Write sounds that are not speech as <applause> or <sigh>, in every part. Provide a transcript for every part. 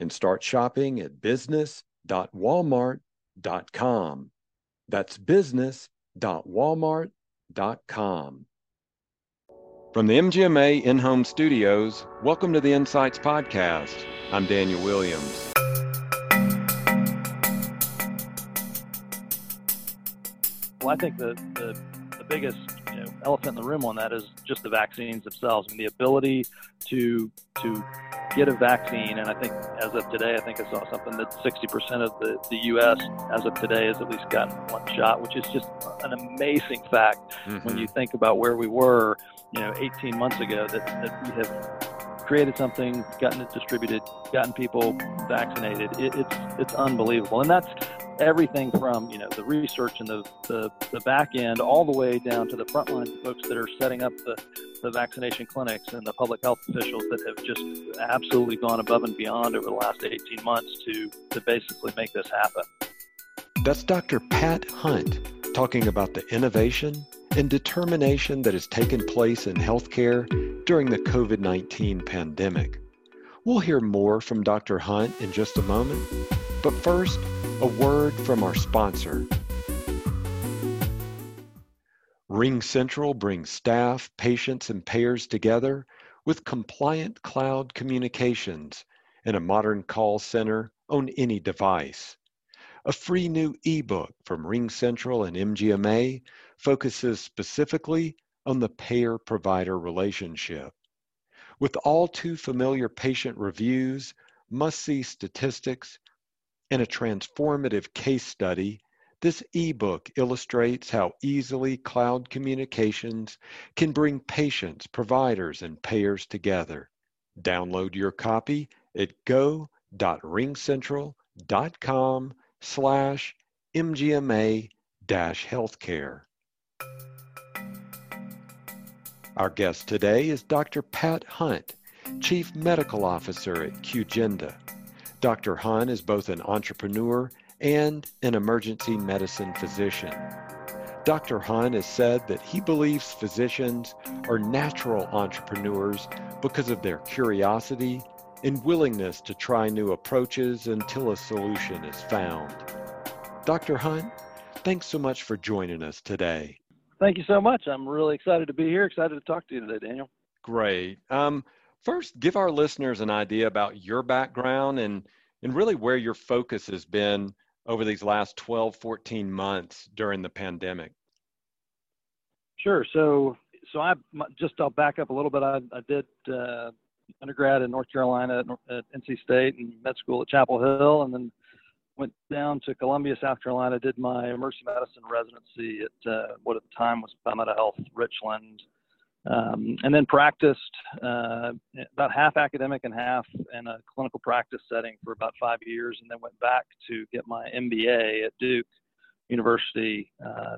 and start shopping at business.walmart.com. That's business.walmart.com. From the MGMA in home studios, welcome to the Insights Podcast. I'm Daniel Williams. Well, I think the, the, biggest you know, elephant in the room on that is just the vaccines themselves. Mean, the ability to to get a vaccine, and I think as of today, I think I saw something that 60% of the, the U.S. as of today has at least gotten one shot, which is just an amazing fact mm-hmm. when you think about where we were, you know, 18 months ago, that, that we have created something, gotten it distributed, gotten people vaccinated. It, it's it's unbelievable, and that's everything from you know the research and the, the, the back end all the way down to the frontline folks that are setting up the, the vaccination clinics and the public health officials that have just absolutely gone above and beyond over the last 18 months to, to basically make this happen. That's Dr. Pat Hunt talking about the innovation and determination that has taken place in healthcare during the COVID 19 pandemic. We'll hear more from Dr. Hunt in just a moment, but first, a word from our sponsor. RingCentral brings staff, patients, and payers together with compliant cloud communications and a modern call center on any device. A free new ebook from RingCentral and MGMA focuses specifically on the payer provider relationship. With all too familiar patient reviews, must see statistics, in a transformative case study, this ebook illustrates how easily cloud communications can bring patients, providers, and payers together. Download your copy at go.ringcentral.com slash mgma healthcare. Our guest today is Dr. Pat Hunt, Chief Medical Officer at QGenda. Dr. Hunt is both an entrepreneur and an emergency medicine physician. Dr. Hunt has said that he believes physicians are natural entrepreneurs because of their curiosity and willingness to try new approaches until a solution is found. Dr. Hunt, thanks so much for joining us today. Thank you so much. I'm really excited to be here, excited to talk to you today, Daniel. Great. Um, First, give our listeners an idea about your background and, and really where your focus has been over these last 12, 14 months during the pandemic. Sure. So, so I just I'll back up a little bit. I, I did uh, undergrad in North Carolina at, at, NC State and med school at Chapel Hill, and then went down to Columbia, South Carolina. Did my emergency medicine residency at uh, what at the time was Palmetto Health Richland, um, and then practiced uh, about half academic and half in a clinical practice setting for about five years, and then went back to get my MBA at Duke University. Uh,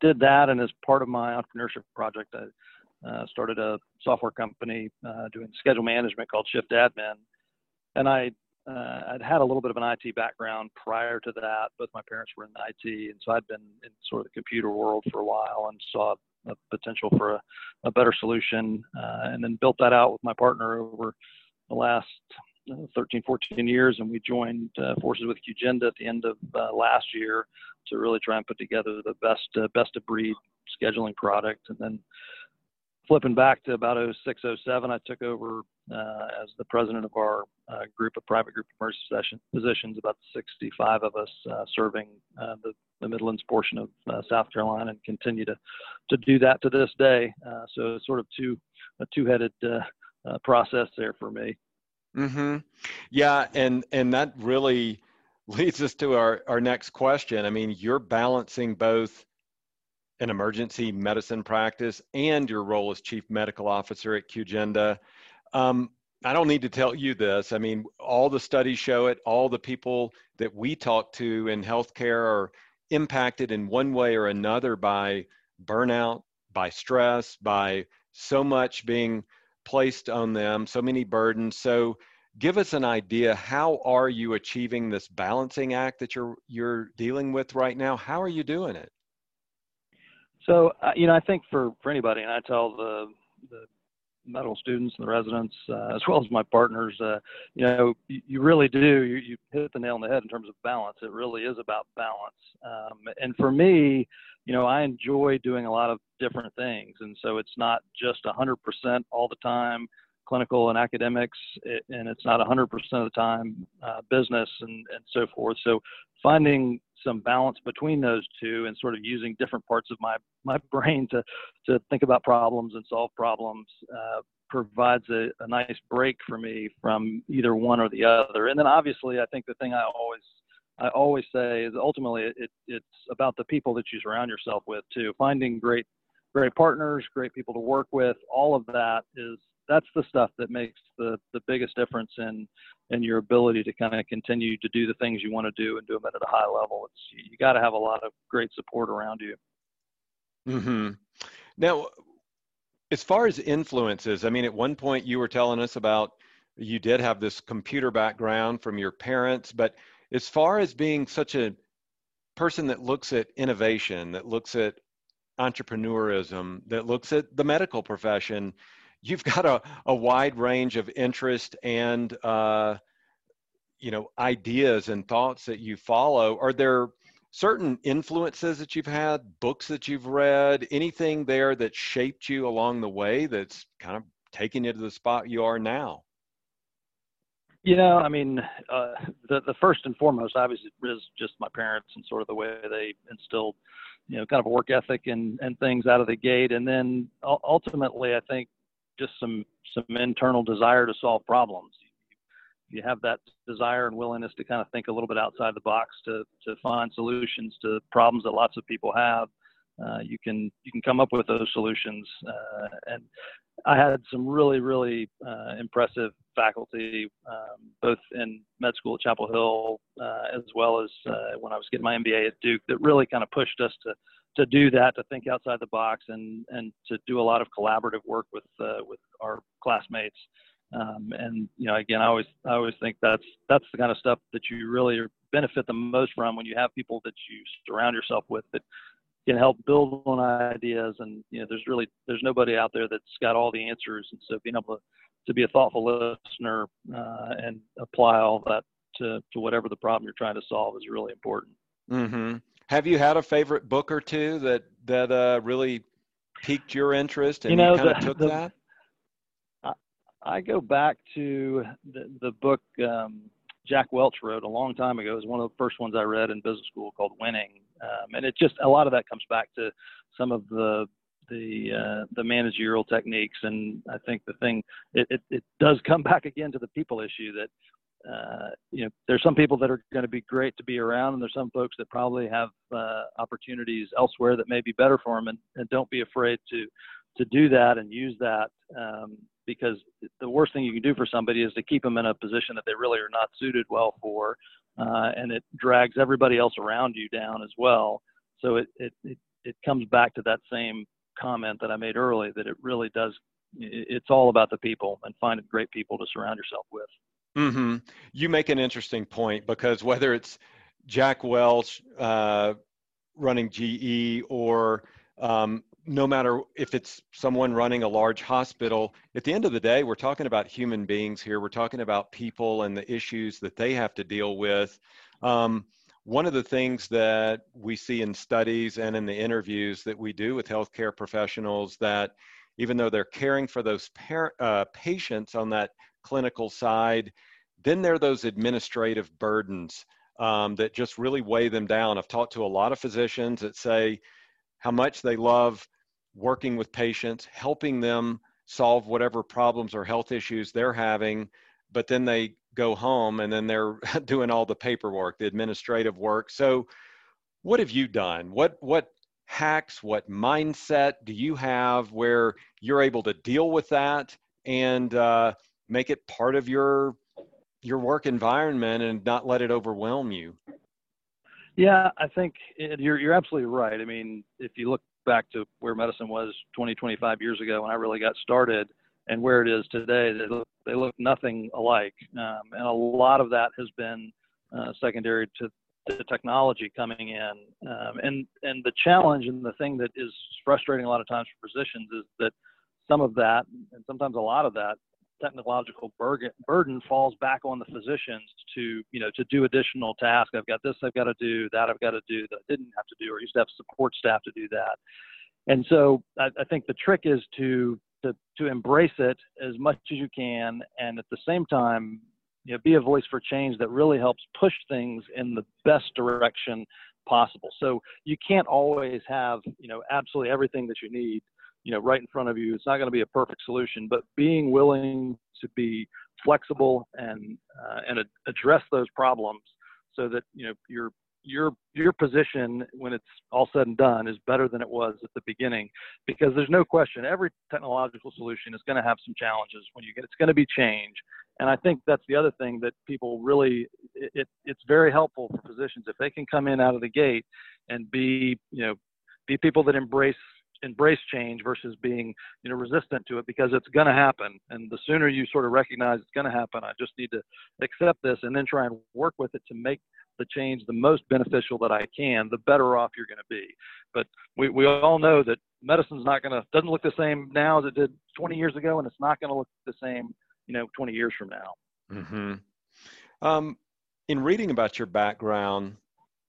did that, and as part of my entrepreneurship project, I uh, started a software company uh, doing schedule management called Shift Admin. And I uh, I'd had a little bit of an IT background prior to that. Both my parents were in IT, and so I'd been in sort of the computer world for a while and saw a potential for a, a better solution, uh, and then built that out with my partner over the last uh, 13, 14 years, and we joined uh, forces with QGenda at the end of uh, last year to really try and put together the best uh, best of breed scheduling product. And then flipping back to about 06, 07, I took over uh, as the president of our group of private group emergency session, physicians, about 65 of us serving the, the Midlands portion of uh, South Carolina and continue to, to do that to this day. Uh, so it's sort of two, a two-headed process there for me. Mm-hmm. Yeah, and and that really <laughs> leads us to our, our next question. I mean, you're balancing both an emergency medicine practice and your role as chief medical officer at QGenda. Um, I don't need to tell you this. I mean, all the studies show it. All the people that we talk to in healthcare are impacted in one way or another by burnout, by stress, by so much being placed on them, so many burdens. So give us an idea how are you achieving this balancing act that you're you're dealing with right now? How are you doing it? So, uh, you know, I think for for anybody and I tell the the medical students and the residents, uh, as well as my partners, uh, you know, you, you really do. You, you, hit the nail on the head in terms of balance. It really is about balance. Um, and for me, you know, I enjoy doing a lot of different things. And so it's not just 100% all the time clinical and academics, and it's not 100% of the time uh, business and, and so forth. So finding some balance between those two and sort of using different parts of my, my <laughs> brain to, to think about problems and solve problems uh, provides a, a nice break for me from either one or the other. And then obviously, I think the thing I always I always say is ultimately it, it's about the people that you surround yourself with too. Finding great great partners, great people to work with, all of that is that's the stuff that makes the the biggest difference in in your ability to kind of continue to do the things you want to do and do them at a high level. It's you got to have a lot of great support around you. Hmm. Now, as far as influences, I mean, at one point you were telling us about you did have this computer background from your parents, but as far as being such a person that looks at innovation, that looks at entrepreneurism, that looks at the medical profession, you've got a, a wide range of interest and uh, you know ideas and thoughts that you follow. Are there certain influences that you've had books that you've read anything there that shaped you along the way that's kind of taking you to the spot you are now? You know i mean uh, the, the first and foremost obviously is just my parents and sort of the way they instilled you know kind of a work ethic and and things out of the gate. And then ultimately i think just some some internal desire to solve problems. You have that desire and willingness to kind of think a little bit outside the box to to find solutions to problems that lots of people have, uh, you can you can come up with those solutions. Uh, and I had some really really uh, impressive faculty, um, both in med school at Chapel Hill uh, as well as uh, when I was getting my MBA at Duke, that really kind of pushed us to to do that, to think outside the box, and and to do a lot of collaborative work with uh, with our classmates. Um, and you know, again, I always I always think that's that's the kind of stuff that you really benefit the most from when you have people that you surround yourself with that can help build on ideas. And you know, there's really there's nobody out there that's got all the answers, and so being able to to be a thoughtful listener uh, and apply all that to to whatever the problem you're trying to solve is really important. Mm-hmm. Have you had a favorite book or two that that uh, really piqued your interest and you, know, you kind of took the, that? I, I go back to the, the book um, Jack Welch wrote a long time ago. It was one of the first ones I read in business school called Winning, um, and it just a lot of that comes back to some of the the uh, the managerial techniques, and I think the thing it, it, it does come <laughs> back again to the people issue that uh, you know, there's some people that are going to be great to be around, and there's some folks that probably have uh, opportunities elsewhere that may be better for them, and, and don't be afraid to to do that and use that um, because the worst thing you can do for somebody is to keep them in a position that they really are not suited well for, uh, and it drags everybody else around you down as well. So it, it it it comes back to that same comment that I made earlier that it really does. It's all about the people and finding great people to surround yourself with. Mm-hmm. You make an interesting point because whether it's Jack Welch uh, running GE or um, no matter if it's someone running a large hospital, at the end of the day, we're talking about human beings here. We're talking about people and the issues that they have to deal with. Um, one of the things that we see in studies and in the interviews that we do with healthcare professionals that even though they're caring for those par- uh, patients on that clinical side. Then there are those administrative burdens um, that just really weigh them down. I've talked to a lot of physicians that say how much they love working with patients, helping them solve whatever problems or health issues they're having, but then they go home and then they're <laughs> doing all the paperwork, the administrative work. So, what have you done? What what hacks, what mindset do you have where you're able to deal with that and uh, make it part of your your work environment and not let it overwhelm you. Yeah, I think it, you're you're absolutely right. I mean, if you look back to where medicine was 20, 25 years ago when I really got started, and where it is today, they look they look nothing alike. Um, and a lot of that has been uh, secondary to the technology coming in. Um, and and the challenge and the thing that is frustrating a lot of times for physicians is that some of that, and sometimes a lot of that, technological burden falls back on the physicians to you know to do additional tasks. I've got this I've got to do, that I've got to do that I didn't have to do, or used to have support staff to do that. And so I, I think the trick is to to to embrace it as much as you can, and at the same time, you know, be a voice for change that really helps push things in the best direction possible. So you can't always have you know absolutely everything that you need you know right in front of you. It's not going to be a perfect solution, but being willing to be flexible and uh, and address those problems so that you know your your your position when it's all said and done is better than it was at the beginning because there's no question every technological solution is going to have some challenges when you get it's going to be change and i think that's the other thing that people really it, it's very helpful for physicians if they can come in out of the gate and be you know be people that embrace embrace change versus being you know resistant to it because it's going to happen. And the sooner you sort of recognize it's going to happen i just need to accept this and then try and work with it to make the change the most beneficial that i can the better off you're going to be. But we, we all know that medicine's not going to doesn't look the same now as it did 20 years ago and it's not going to look the same you know 20 years from now. Mm-hmm. um, in reading about your background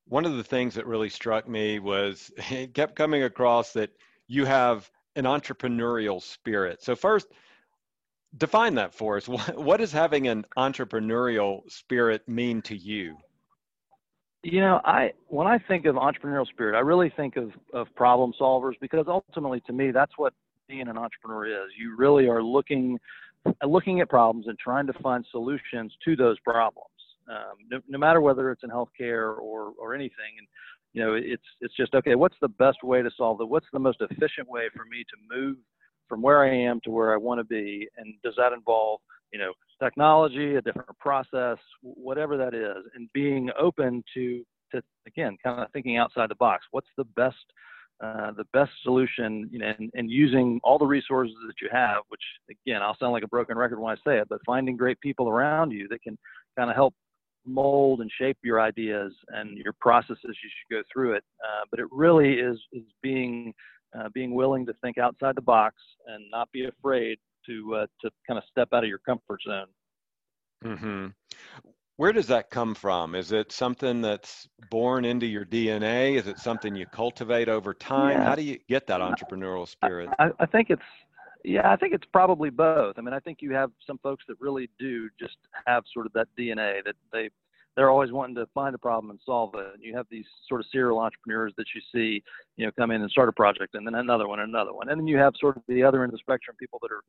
one of the things that really struck me was <laughs> it kept coming across that you have an entrepreneurial spirit. So first, define that for us. <laughs> What does having an entrepreneurial spirit mean to you? You know, I when I think of entrepreneurial spirit, I really think of of problem solvers because ultimately, to me, that's what being an entrepreneur is. You really are looking looking at problems and trying to find solutions to those problems. Um, no, no, matter whether it's in healthcare or or anything. And you know, it's it's just okay. What's the best way to solve it? What's the most efficient way for me to move from where I am to where I want to be? And does that involve, you know, technology, a different process, whatever that is, and being open to to again, kind of thinking outside the box. What's the best uh, the best solution, you know, and, and using all the resources that you have, which again, I'll sound like a broken record when I say it, but finding great people around you that can kind of help mold and shape your ideas and your processes you should go through it. Uh, but it really is is being uh, being willing to think outside the box and not be afraid to uh, to kind of step out of your comfort zone. Mm-hmm. where does that come from? Is it something that's born into your dna is it something you cultivate over time? Yeah. how do you get that entrepreneurial spirit? I, I think it's yeah, I think it's probably both. I mean, I think you have some folks that really do just have sort of that DNA that they they're always wanting to find a problem and solve it. And you have these sort of serial entrepreneurs that you see, you know, come in and start a project and then another one and another one. And then you have sort of the other end of the spectrum, people that are,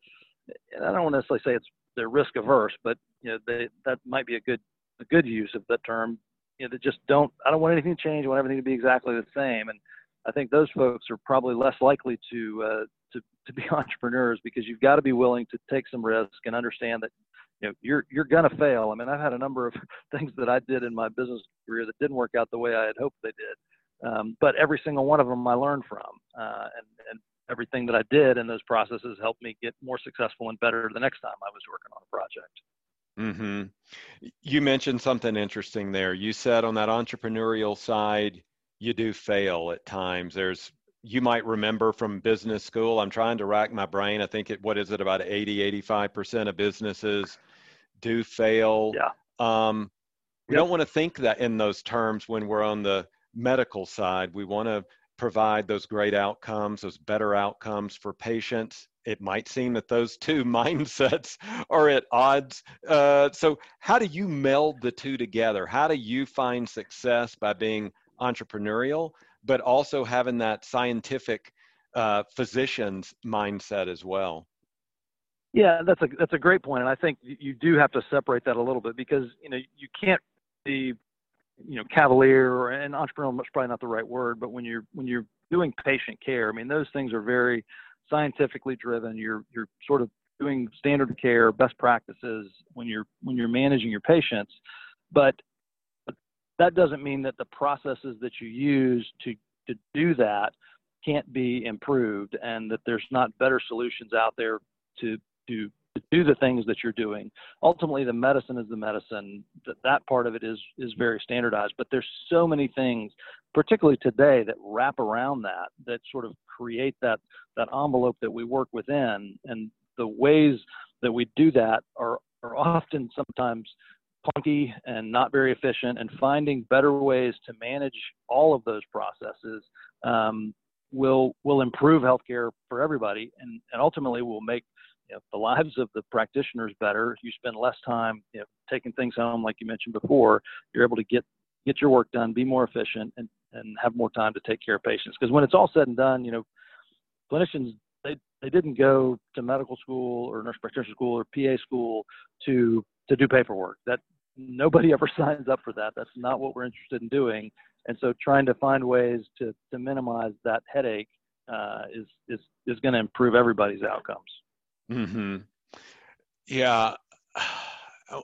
I don't want to necessarily say it's they're risk averse, but you know, they that might be a good a good use of that term. You know, that just don't. I don't want anything to change. I want everything to be exactly the same. And I think those folks are probably less likely to uh, to to be <laughs> entrepreneurs because you've got to be willing to take some risk and understand that you know you're you're gonna fail. I mean, I've had a number of <laughs> things that I did in my business career that didn't work out the way I had hoped they did, um, but every single one of them I learned from, uh, and and everything that I did in those processes helped me get more successful and better the next time I was working on a project. Mm-hmm. You mentioned something interesting there. You said on that entrepreneurial side, you do fail at times. There's you might remember from business school. I'm trying to rack my brain. I think it what is it about 80 85% of businesses do fail. Yeah. Um, we yep. don't want to think that in those terms when we're on the medical side. We want to provide those great outcomes, those better outcomes for patients. It might seem that those two <laughs> mindsets are at odds. Uh, so, how do you meld the two together? How do you find success by being entrepreneurial, but also having that scientific uh, physician's mindset as well. Yeah, that's a that's a great point, and I think you do have to separate that a little bit because you know you can't be you know cavalier or an entrepreneurial is probably not the right word, but when you're when you're doing patient care, I mean those things are very scientifically driven. You're you're sort of doing standard care, best practices when you're when you're managing your patients, but that doesn't mean that the processes that you use to to do that can't be improved and that there's not better solutions out there to to to do the things that you're doing. Ultimately, the medicine is the medicine. That that part of it is is very standardized. But there's so many things, particularly today, that wrap around that, that sort of create that that envelope that we work within. And the ways that we do that are are often sometimes clunky and not very efficient. And finding better ways to manage all of those processes um, will will improve healthcare for everybody, and and ultimately will make you know, the <laughs> lives of the practitioners better. You spend less time you know, taking things home, like you mentioned before. You're able to get get your work done, be more efficient, and and have more time to take care of patients. Because when it's all said and done, you know, clinicians they they didn't go to medical school or nurse practitioner school or PA school to to do paperwork. That nobody <laughs> ever signs up for that. That's not what we're interested in doing. And so, trying to find ways to to minimize that headache uh, is is is going to improve everybody's outcomes. Hmm. Yeah. <sighs>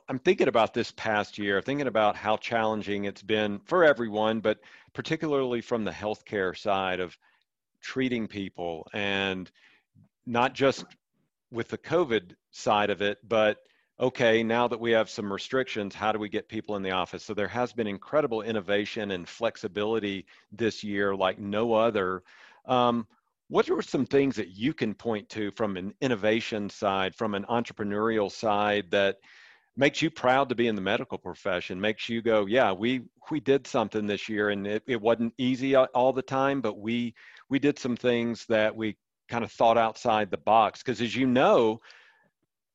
I'm thinking about this past year, thinking about how challenging it's been for everyone, but particularly from the healthcare side of treating people and not just with the COVID side of it, but okay, now that we have some restrictions, how do we get people in the office? So there has been incredible innovation and flexibility this year like no other. Um, what are some things that you can point to from an innovation side, from an entrepreneurial side that makes you proud to be in the medical profession, makes you go, yeah, we we did something this year and it, it wasn't easy all the time, but we we did some things that we kind of thought outside the box. Because as you know,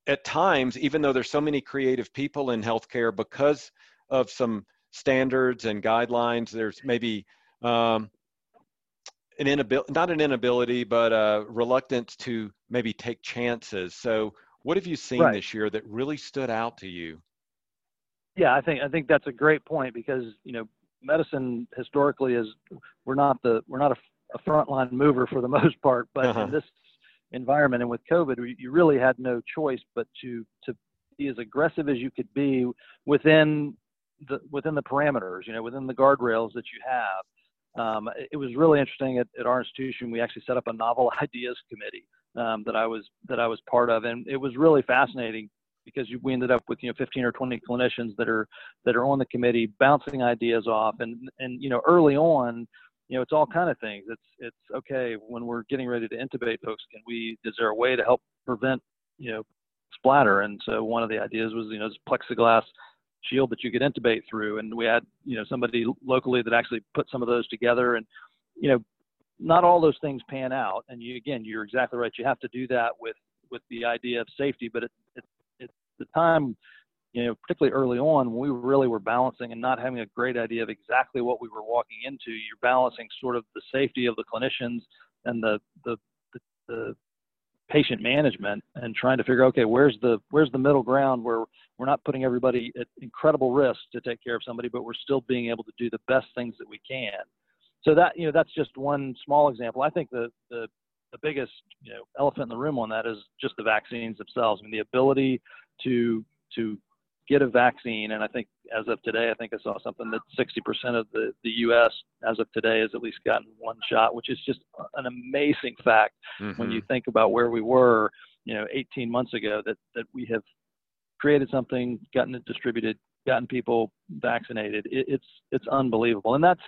at times, even though there's so many creative people in healthcare, because of some standards and guidelines, there's maybe um, an inability, not an inability, but a reluctance to maybe take chances. So, what have you seen right. this year that really stood out to you? Yeah, I think I think that's a great point because you know medicine historically is we're not the we're not a, a frontline mover for the <laughs> most part, but uh-huh. in this environment. And with COVID, you really had no choice but to to be as aggressive as you could be within the within the parameters, you know, within the guardrails that you have. Um, it was really interesting at, at, our institution. We actually set up a novel <laughs> ideas committee um, that I was that I was part of, and it was really fascinating because we ended up with you know 15 or 20 clinicians that are that are on the committee bouncing ideas off, and and you know early on you know, it's all kind of things. It's it's okay when we're getting ready to intubate folks. Can we? Is there a way to help prevent you know splatter? And so one of the ideas was you know this plexiglass shield that you could intubate through, and we had you know somebody locally that actually put some of those together, and you know not all those things pan out. And you again, you're exactly right. You have to do that with with the idea of safety, but it, it, it the time you know, particularly early on, we really were balancing and not having a great idea of exactly what we were walking into, you're balancing sort of the safety of the clinicians and the the, the, the patient management and trying to figure okay where's the where's the middle ground where we're not putting everybody at incredible risk to take care of somebody but we're still being able to do the best things that we can. So that you know that's just one small example. I think the the the biggest you know elephant in the room on that is just the vaccines themselves. I mean the ability to to get a vaccine. And I think as of today, I think I saw something that 60% of the, the U.S. as of today has at least gotten one shot, which is just an amazing fact mm-hmm. when you mm-hmm. think about where we were, you know, 18 months ago. That that we have created something, gotten it distributed, gotten people vaccinated. It, it's it's unbelievable, and that's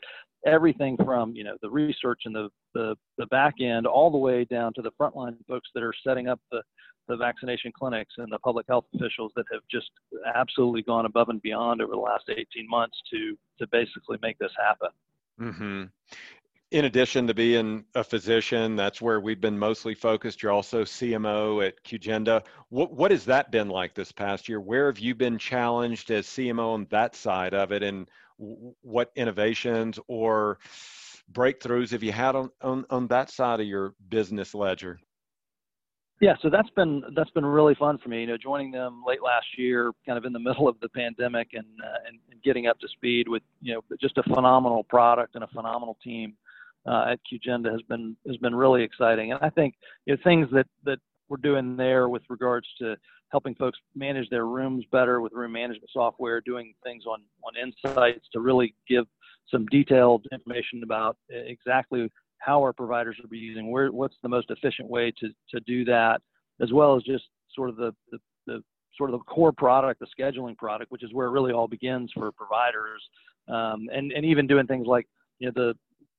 everything from you know the research and the, the the back end all the way down to the frontline folks that are setting up the the vaccination clinics and the public health officials that have just absolutely gone above and beyond over the last 18 months to to basically make this happen. Mm-hmm. In addition to being a physician, that's where we've been mostly focused. You're also CMO at QGenda. What what has that been like this past year? Where have you been challenged as CMO on that side of it, and what innovations or breakthroughs have you had on, on, on that side of your business ledger? Yeah, so that's been that's been really fun for me. You know, joining them late last year, kind of in the middle of the pandemic, and uh, and, and, getting up to speed with you know just a phenomenal product and a phenomenal team uh, at QGenda has been has been really exciting. And I think you know things that that we're doing there with regards to helping folks manage their rooms better with room management software, doing things on on insights to really give some detailed information about exactly how our providers are using, where what's the most efficient way to to do that, as well as just sort of the, the, sort of the core product, the scheduling product, which is where it really all begins for providers, um, and and even doing things like you know the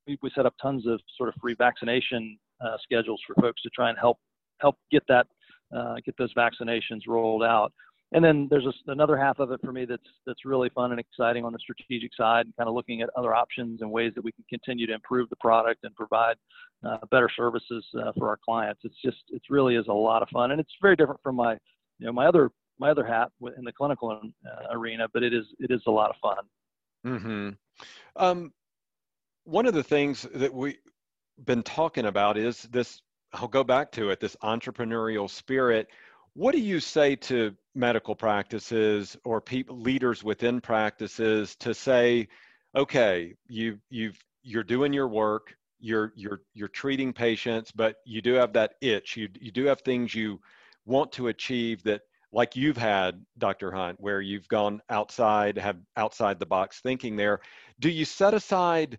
we, we set up tons of sort of free vaccination uh, schedules for folks to try and help help get that uh, get those vaccinations rolled out. And then there's a, another half of it for me that's that's really fun and exciting on the strategic side, and kind of looking at other options and ways that we can continue to improve the product and provide uh, better services uh, for our clients. It's just it really is a lot of fun, and it's very different from my you know my other my other hat in the clinical uh, arena, but it is it is a lot of fun. Mm-hmm. Um, one of the things that we've been talking about is this. I'll go back to it. This entrepreneurial spirit. What do you say to medical practices or leaders within practices to say, okay, you you've you're doing your work, you're you're you're treating patients, but you do have that itch. You you do have things you want to achieve that like you've had, Dr. Hunt, where you've gone outside, have outside the box thinking there. Do you set aside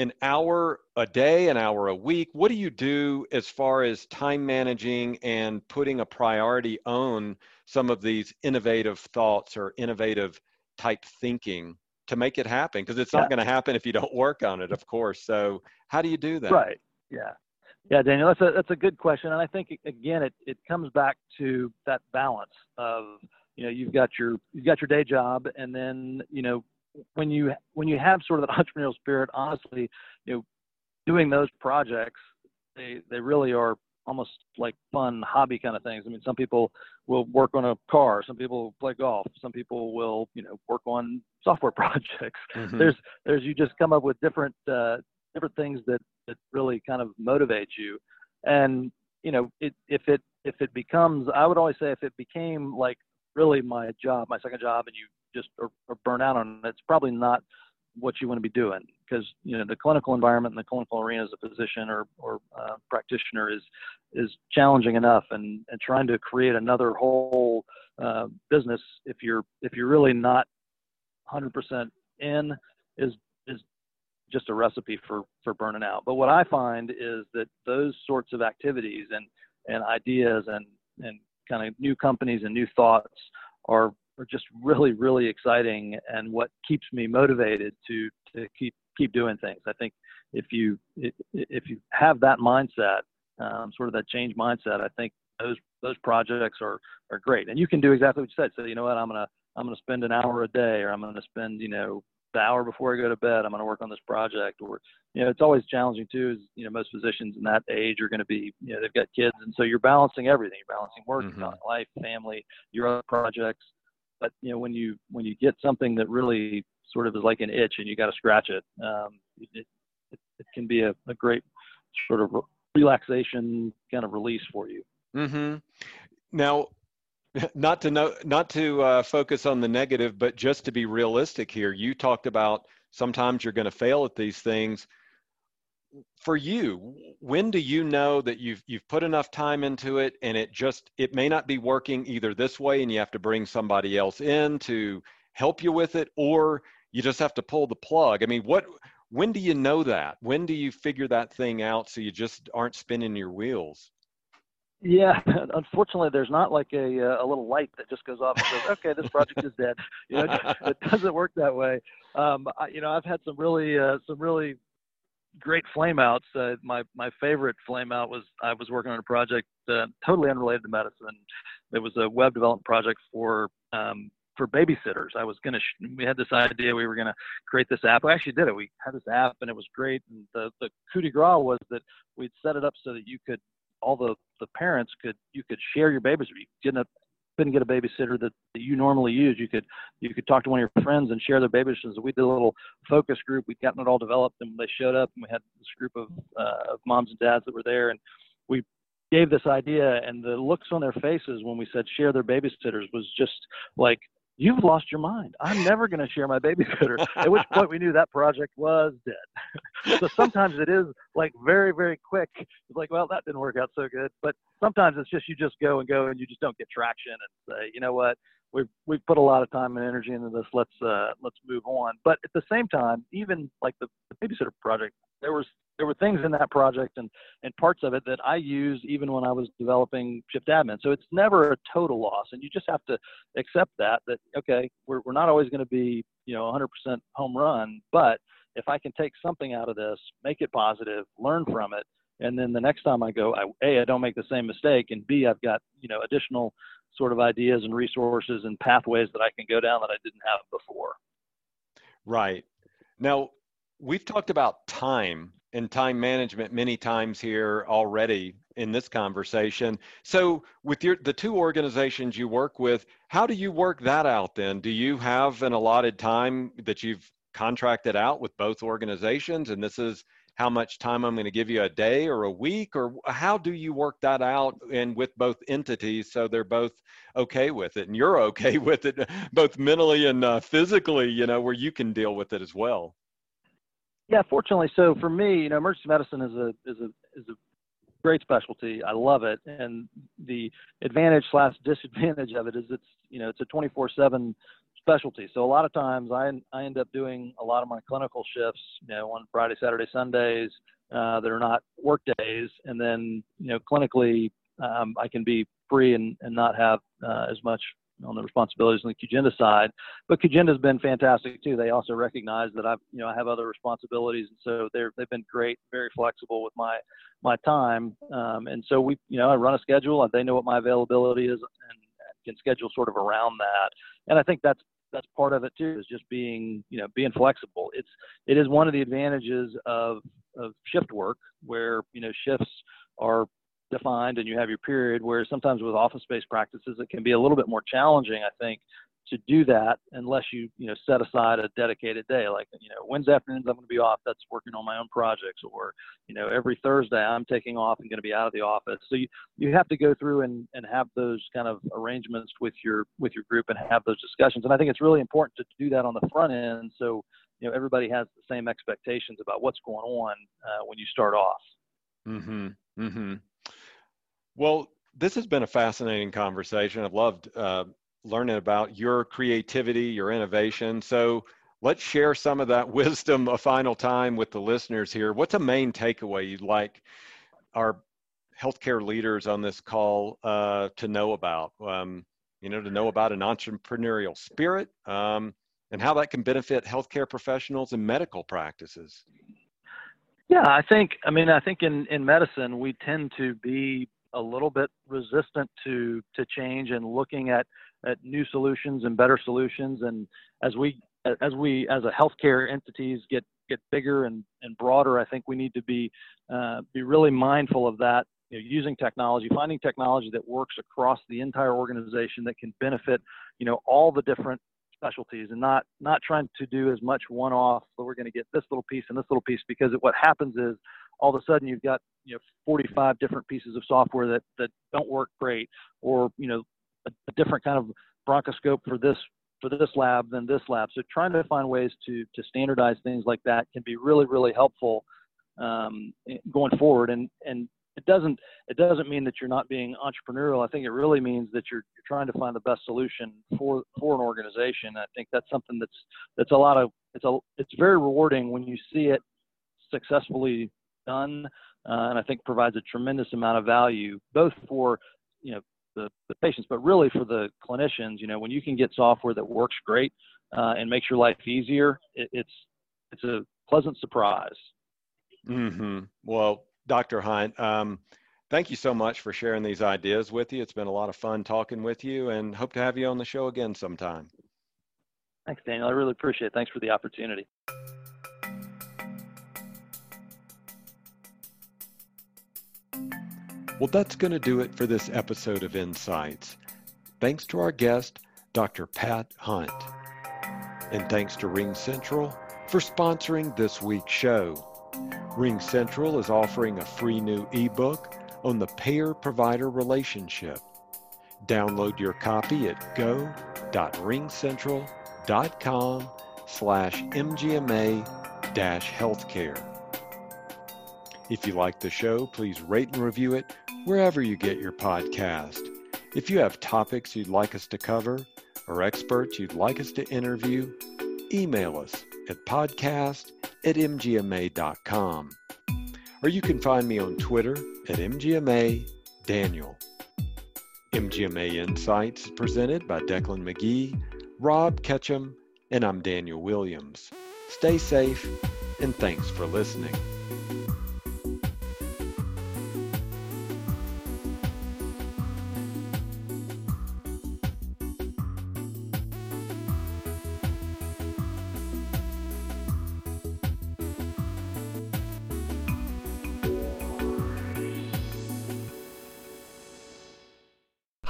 an hour a day, an hour a week? What do you do as far as time managing and putting a priority on some of these innovative thoughts or innovative type thinking to make it happen? Because it's not yeah. going to happen if you don't work on it, of course. So, how do you do that? Right. Yeah. Yeah, Daniel, that's a that's a good question, and I think again it it comes back to that balance of you know you've got your you've got your day job, and then you know when you when you have sort of that <laughs> entrepreneurial spirit, honestly, you know, doing those projects they they really are almost like fun hobby kind of things. I mean, some people will work on a car, some people play golf, some people will you know work on <laughs> software projects. Mm-hmm. There's there's you just come up with different uh, different things that that really kind of motivates you. And you know, it, if it if it becomes, I would always say, if it became like really my job, my second job, and you just are, are burnt out on it, it's probably not what you want to be doing because you know the clinical environment and the clinical arena as a physician or or uh, practitioner is is challenging enough and and trying to create another whole uh, business if you're if you're really not 100% in is just a recipe for for burning out. But what I find is that those sorts of activities and and ideas and and kind of new companies and new thoughts are are just really really exciting and what keeps me motivated to to keep keep doing things. I think if you if you have that mindset, um, sort of that change mindset, I think those those projects are are great. And you can do exactly what you said. So you know what, I'm gonna I'm gonna spend an hour a day, or I'm gonna spend you know the hour before I go to bed, I'm going to work on this project. Or, you know, it's always challenging too. Is you know, most physicians in that age are going to be, you know, they've got kids, and so you're balancing everything. You're balancing work, mm-hmm. life, family, your other projects. But you know, when you when you get something that really sort of is like an itch, and you got to scratch it, um, it, it, it can be a, a great sort of relaxation kind of release for you. Mm-hmm. Now, <laughs> not to know not to uh, focus on the negative but just to be realistic here you talked about sometimes you're going to fail at these things for you when do you know that you've you've put enough time into it and it just it may not be working either this way and you have to bring somebody else in to help you with it or you just have to pull the plug i mean what when do you know that when do you figure that thing out so you just aren't spinning your wheels yeah, <laughs> unfortunately, there's not like a uh, a little light that just goes off and says, "Okay, this project is dead." <laughs> You know, it, doesn't work that way. Um, I, you know, I've had some really uh, some really great flameouts. Uh, my my favorite flameout was I was working on a project uh, totally unrelated to medicine. It was a web development project for um, for babysitters. I was gonna sh- we had this idea we were gonna create this app. We actually did it. We had this app and it was great. And the the coup de grace was that we'd set it up so that you could all the, the parents could you could share your babysitter. You didn't couldn't get a babysitter that, that you normally use. You could you could talk to one of your friends and share their babysitters. We did a little focus group. We'd gotten it all developed, and they showed up, and we had this group of, uh, of moms and dads that were there, and we gave this idea, and the looks on their faces when we said share their babysitters was just like you've lost your mind. I'm never going to share my babysitter. At which point we knew that project was dead. <laughs> so sometimes it is like very, very quick. It's like, well, that didn't work out so good. But sometimes it's just you just go and go and you just don't get traction and say, you know what, we've we've put a lot of time and energy into this. Let's uh, let's move on. But at the same time, even like the, the babysitter project, there was there were things in that project and and parts of it that I used even when I was developing Shift Admin. So it's never a total loss, and you just have to accept that that okay, we're we're not always going to be you know 100% home run, but if I can take something out of this, make it positive, learn from it, and then the next time I go, I, a I don't make the same mistake, and b I've got you know additional sort of ideas and resources and pathways that I can go down that I didn't have before. Right. Now, we've talked about time and time management many times here already in this conversation. So with your the two organizations you work with, how do you work that out then? Do you have an allotted time that you've contracted out with both organizations and this is how much time I'm going to give you a day or a week, or how do you work that out and with both entities so they're both okay with it and you're okay <laughs> with it, both mentally and uh, physically, you know, where you can deal with it as well. Yeah, fortunately, so for me, you know, emergency medicine is a is a is a great specialty. I love it, and the advantage slash disadvantage of it is it's you know it's a 24/7 specialty. So a lot of times I I end up doing a lot of my clinical shifts, you know, on Friday, Saturday, Sundays uh, that are not work days, and then you know clinically um, I can be free and, and not have uh, as much on the responsibilities on the Qgenda side. But Qgenda has been fantastic too. They also recognize that I've you know I have other responsibilities, and so they're they've been great, very flexible with my my time. Um, and so we you know I run a schedule, and they know what my availability is, and can schedule sort of around that. And I think that's that's part of it too is just being you know being flexible. It's it is one of the advantages of of shift work where you know shifts are defined and you have your period where sometimes with office based practices it can be a little bit more challenging i think to do that unless you you know set aside a dedicated day like you know wednesday afternoons i'm going to be off that's working on my own projects or you know every thursday i'm taking off and going to be out of the office. So you you have to go through and and have those kind of arrangements with your with your group and have those discussions. And i think it's really important to do that on the front end so you know everybody has the same expectations about what's going on uh, when you start off. Mm-hmm. Mm-hmm. Well this has been a fascinating conversation. I've loved uh, learning about your creativity, your innovation. So let's share some of that <laughs> wisdom a final time with the listeners here. What's a main takeaway you'd like our healthcare leaders on this call uh, to know about? Um, you know, to know about an entrepreneurial spirit um, and how that can benefit healthcare professionals and medical practices. Yeah, I think, I mean, I think in, in medicine, we tend to be a little bit resistant to, to change and looking at at new solutions and better solutions. And as we as we as a healthcare entities get get bigger and, and broader, I think we need to be uh, be really mindful of that. You know, using technology, finding technology that works across the entire organization that can benefit, you know, all the different specialties, and not not trying to do as much one-off. So we're going to get this little piece and this little piece because what happens is all of a sudden you've got you know 45 different pieces of software that that don't work great, or you know a, a different kind of bronchoscope for this for this lab than this lab. So trying to find ways to to standardize things like that can be really really helpful um, going forward. And and it doesn't it doesn't mean that you're not being entrepreneurial. I think it really means that you're you're trying to find the best solution for for an organization. I think that's something that's that's a lot of it's a it's very rewarding when you see it successfully done, uh, and I think provides a tremendous amount of value both for you know the, the patients, but really for the clinicians, you know, when you can get software that works great uh, and makes your life easier, it, it's it's a pleasant surprise. Mm-hmm. Well, Dr. Hunt, um, thank you so much for sharing these ideas with you. It's been a lot of fun talking with you, and hope to have you on the show again sometime. Thanks, Daniel. I really appreciate it. Thanks for the opportunity. Well, that's going to do it for this episode of Insights. Thanks to our guest, Dr. Pat Hunt. And thanks to RingCentral for sponsoring this week's show. RingCentral is offering a free new ebook on the payer provider relationship. Download your copy at go.ringcentral.com. slash mgma healthcare. If you like the show, please rate and review it wherever you get your podcast. If you have topics you'd like us to cover or experts you'd like us to interview, email us at podcast at mgma.com. Or you can find me on Twitter at mgma daniel. MGMA Insights is presented by Decklan McGee, Rob Ketcham, and I'm Daniel Williams. Stay safe, and thanks for listening.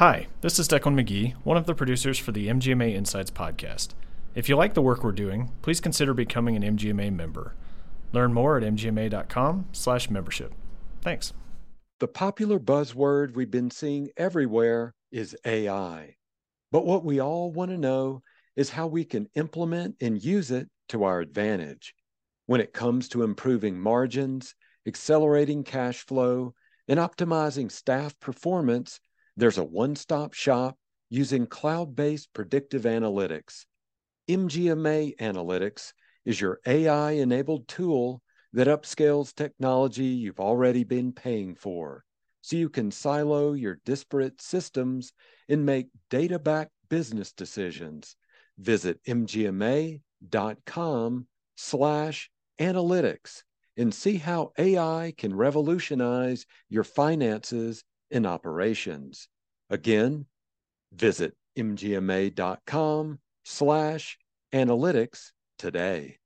Hi, this is Decklan McGee, one of the producers for the MGMA Insights podcast. If you like the work we're doing, please consider becoming an MGMA member. Learn more at mgma.com/membership. Thanks. The popular buzzword we've been seeing everywhere is AI. But what we all want to know is how we can implement and use it to our advantage. When it comes to improving margins, accelerating cash flow, and optimizing staff performance, there's a one stop shop using cloud based predictive analytics. MGMA Analytics is your AI enabled tool that upscales technology you've already been paying for so you can silo your disparate systems and make data backed business decisions. Visit mgma.com slash analytics and see how AI can revolutionize your finances in operations. Again, visit mgma.com slash analytics today.